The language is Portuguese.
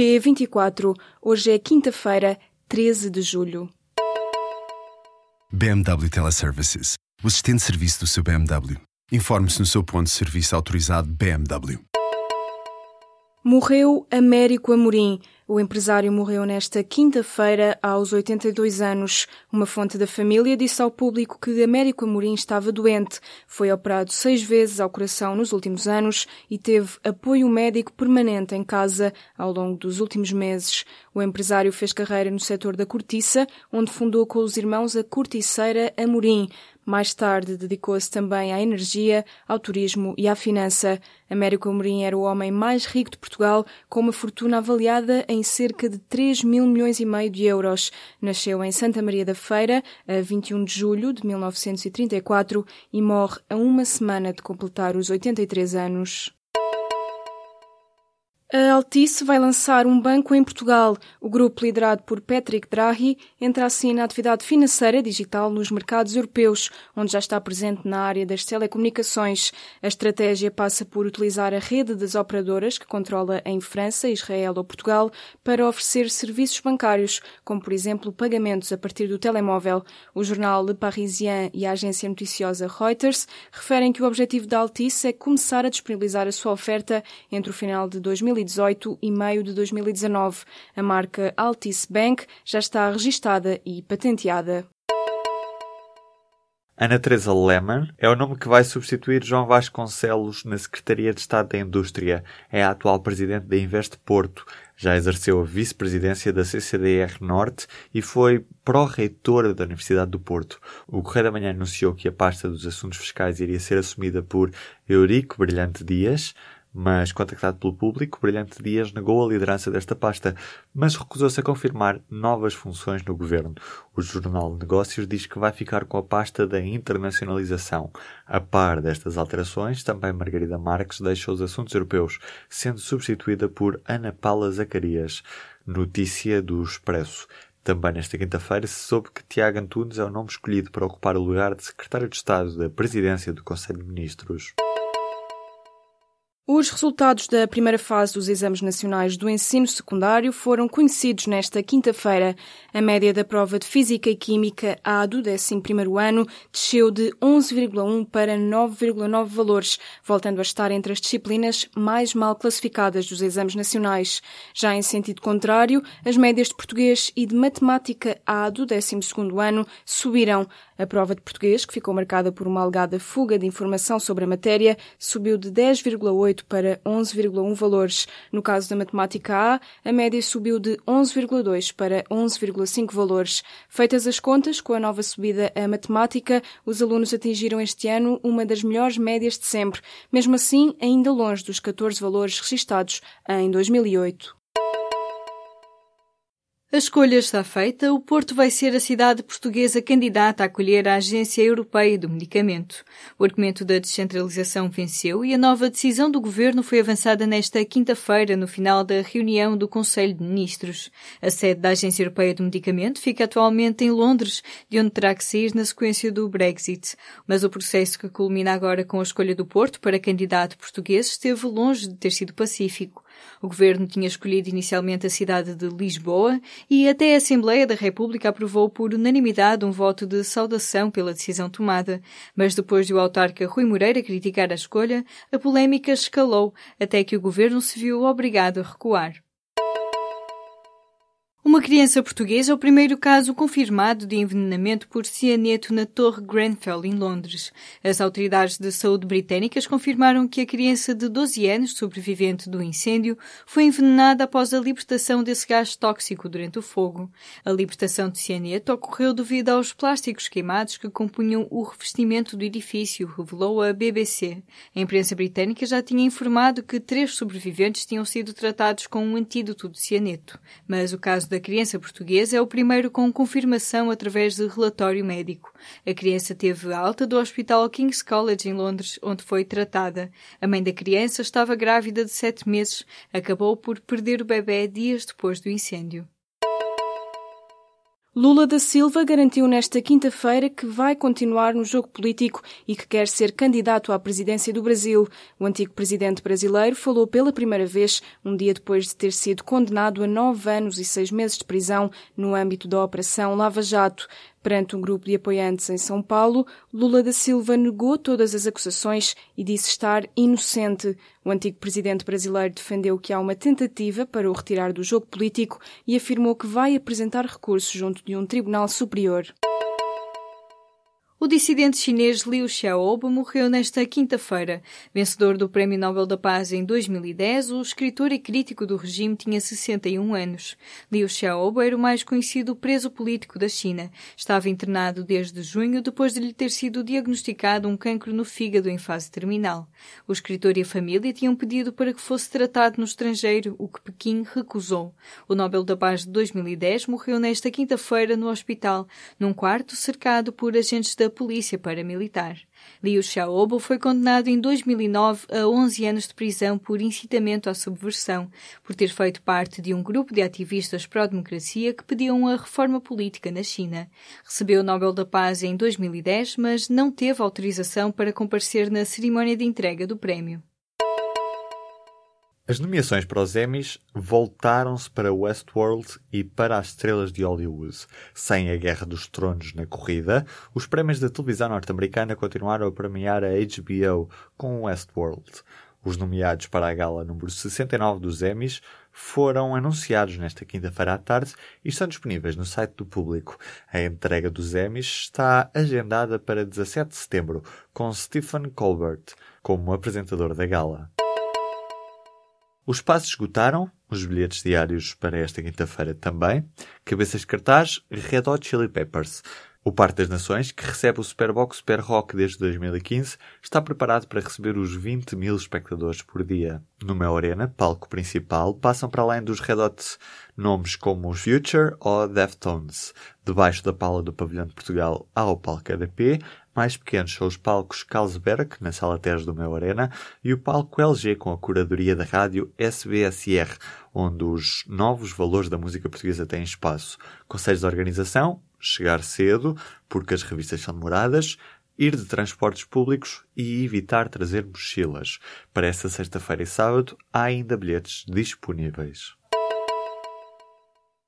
P24. Hoje é quinta-feira, 13 de julho. BMW Teleservices. O assistente de serviço do seu BMW. Informe-se no seu ponto de serviço autorizado BMW. Morreu Américo Amorim. O empresário morreu nesta quinta-feira, aos 82 anos. Uma fonte da família disse ao público que Américo Amorim estava doente. Foi operado seis vezes ao coração nos últimos anos e teve apoio médico permanente em casa ao longo dos últimos meses. O empresário fez carreira no setor da cortiça, onde fundou com os irmãos a Corticeira Amorim. Mais tarde dedicou-se também à energia, ao turismo e à finança. Américo Amorim era o homem mais rico de Portugal, com uma fortuna avaliada em cerca de 3 mil milhões e meio de euros. Nasceu em Santa Maria da Feira, a 21 de julho de 1934 e morre a uma semana de completar os 83 anos. A Altice vai lançar um banco em Portugal. O grupo, liderado por Patrick Drahi, entra assim na atividade financeira digital nos mercados europeus, onde já está presente na área das telecomunicações. A estratégia passa por utilizar a rede das operadoras que controla em França, Israel ou Portugal para oferecer serviços bancários, como por exemplo pagamentos a partir do telemóvel. O jornal Le Parisien e a agência noticiosa Reuters referem que o objetivo da Altice é começar a disponibilizar a sua oferta entre o final de 2020 2018 e meio de 2019. A marca Altice Bank já está registada e patenteada. Ana Teresa Lehmann é o nome que vai substituir João Vasconcelos na Secretaria de Estado da Indústria. É a atual presidente da Invest Porto. Já exerceu a vice-presidência da CCDR Norte e foi pró-reitora da Universidade do Porto. O Correio da Manhã anunciou que a pasta dos assuntos fiscais iria ser assumida por Eurico Brilhante Dias, mas, contactado pelo público, Brilhante Dias negou a liderança desta pasta, mas recusou-se a confirmar novas funções no governo. O Jornal de Negócios diz que vai ficar com a pasta da internacionalização. A par destas alterações, também Margarida Marques deixa os assuntos europeus, sendo substituída por Ana Paula Zacarias. Notícia do Expresso. Também nesta quinta-feira se soube que Tiago Antunes é o nome escolhido para ocupar o lugar de Secretário de Estado da Presidência do Conselho de Ministros. Os resultados da primeira fase dos exames nacionais do ensino secundário foram conhecidos nesta quinta-feira. A média da prova de Física e Química A do 11º ano desceu de 11,1 para 9,9 valores, voltando a estar entre as disciplinas mais mal classificadas dos exames nacionais. Já em sentido contrário, as médias de português e de matemática A do 12º ano subiram. A prova de português, que ficou marcada por uma alegada fuga de informação sobre a matéria, subiu de 10,8 para 11,1 valores. No caso da matemática A, a média subiu de 11,2 para 11,5 valores. Feitas as contas, com a nova subida a matemática, os alunos atingiram este ano uma das melhores médias de sempre, mesmo assim ainda longe dos 14 valores registados em 2008. A escolha está feita, o Porto vai ser a cidade portuguesa candidata a acolher a Agência Europeia do Medicamento. O argumento da descentralização venceu e a nova decisão do governo foi avançada nesta quinta-feira, no final da reunião do Conselho de Ministros. A sede da Agência Europeia do Medicamento fica atualmente em Londres, de onde terá que sair na sequência do Brexit. Mas o processo que culmina agora com a escolha do Porto para candidato português esteve longe de ter sido pacífico. O governo tinha escolhido inicialmente a cidade de Lisboa e até a Assembleia da República aprovou por unanimidade um voto de saudação pela decisão tomada. Mas depois de o autarca Rui Moreira criticar a escolha, a polémica escalou até que o governo se viu obrigado a recuar. Uma criança portuguesa é o primeiro caso confirmado de envenenamento por cianeto na Torre Grenfell, em Londres. As autoridades de saúde britânicas confirmaram que a criança de 12 anos, sobrevivente do incêndio, foi envenenada após a libertação desse gás tóxico durante o fogo. A libertação de cianeto ocorreu devido aos plásticos queimados que compunham o revestimento do edifício, revelou a BBC. A imprensa britânica já tinha informado que três sobreviventes tinham sido tratados com um antídoto de cianeto, mas o caso da criança portuguesa é o primeiro com confirmação através de relatório médico. A criança teve alta do Hospital King's College em Londres, onde foi tratada. A mãe da criança estava grávida de sete meses. Acabou por perder o bebê dias depois do incêndio. Lula da Silva garantiu nesta quinta-feira que vai continuar no jogo político e que quer ser candidato à presidência do Brasil. O antigo presidente brasileiro falou pela primeira vez, um dia depois de ter sido condenado a nove anos e seis meses de prisão no âmbito da Operação Lava Jato. Perante um grupo de apoiantes em São Paulo, Lula da Silva negou todas as acusações e disse estar inocente. O antigo presidente brasileiro defendeu que há uma tentativa para o retirar do jogo político e afirmou que vai apresentar recurso junto de um tribunal superior. O dissidente chinês Liu Xiaobo morreu nesta quinta-feira. Vencedor do Prémio Nobel da Paz em 2010, o escritor e crítico do regime tinha 61 anos. Liu Xiaobo era o mais conhecido preso político da China. Estava internado desde junho depois de lhe ter sido diagnosticado um cancro no fígado em fase terminal. O escritor e a família tinham pedido para que fosse tratado no estrangeiro, o que Pequim recusou. O Nobel da Paz de 2010 morreu nesta quinta-feira no hospital, num quarto cercado por agentes da polícia paramilitar. Liu Xiaobo foi condenado em 2009 a 11 anos de prisão por incitamento à subversão, por ter feito parte de um grupo de ativistas pró-democracia que pediam a reforma política na China. Recebeu o Nobel da Paz em 2010, mas não teve autorização para comparecer na cerimónia de entrega do prémio. As nomeações para os Emmys voltaram-se para Westworld e para as estrelas de Hollywood. Sem a Guerra dos Tronos na corrida, os prémios da televisão norte-americana continuaram a premiar a HBO com Westworld. Os nomeados para a gala número 69 dos Emmys foram anunciados nesta quinta-feira à tarde e estão disponíveis no site do público. A entrega dos Emmys está agendada para 17 de setembro, com Stephen Colbert como apresentador da gala. Os passos esgotaram, os bilhetes diários para esta quinta-feira também. Cabeças de cartaz, Red Hot Chili Peppers. O Parque das Nações, que recebe o Superbox Super Rock desde 2015, está preparado para receber os 20 mil espectadores por dia. No Mel Arena, palco principal, passam para além dos Red Hot nomes como os Future ou Deftones. Debaixo da pala do Pavilhão de Portugal há o palco EDP, mais pequenos são os palcos Carlsberg, na Sala Teres do Meu Arena, e o palco LG, com a curadoria da rádio SBSR, onde os novos valores da música portuguesa têm espaço. Conselhos de organização, chegar cedo, porque as revistas são demoradas, ir de transportes públicos e evitar trazer mochilas. Para esta sexta-feira e sábado há ainda bilhetes disponíveis.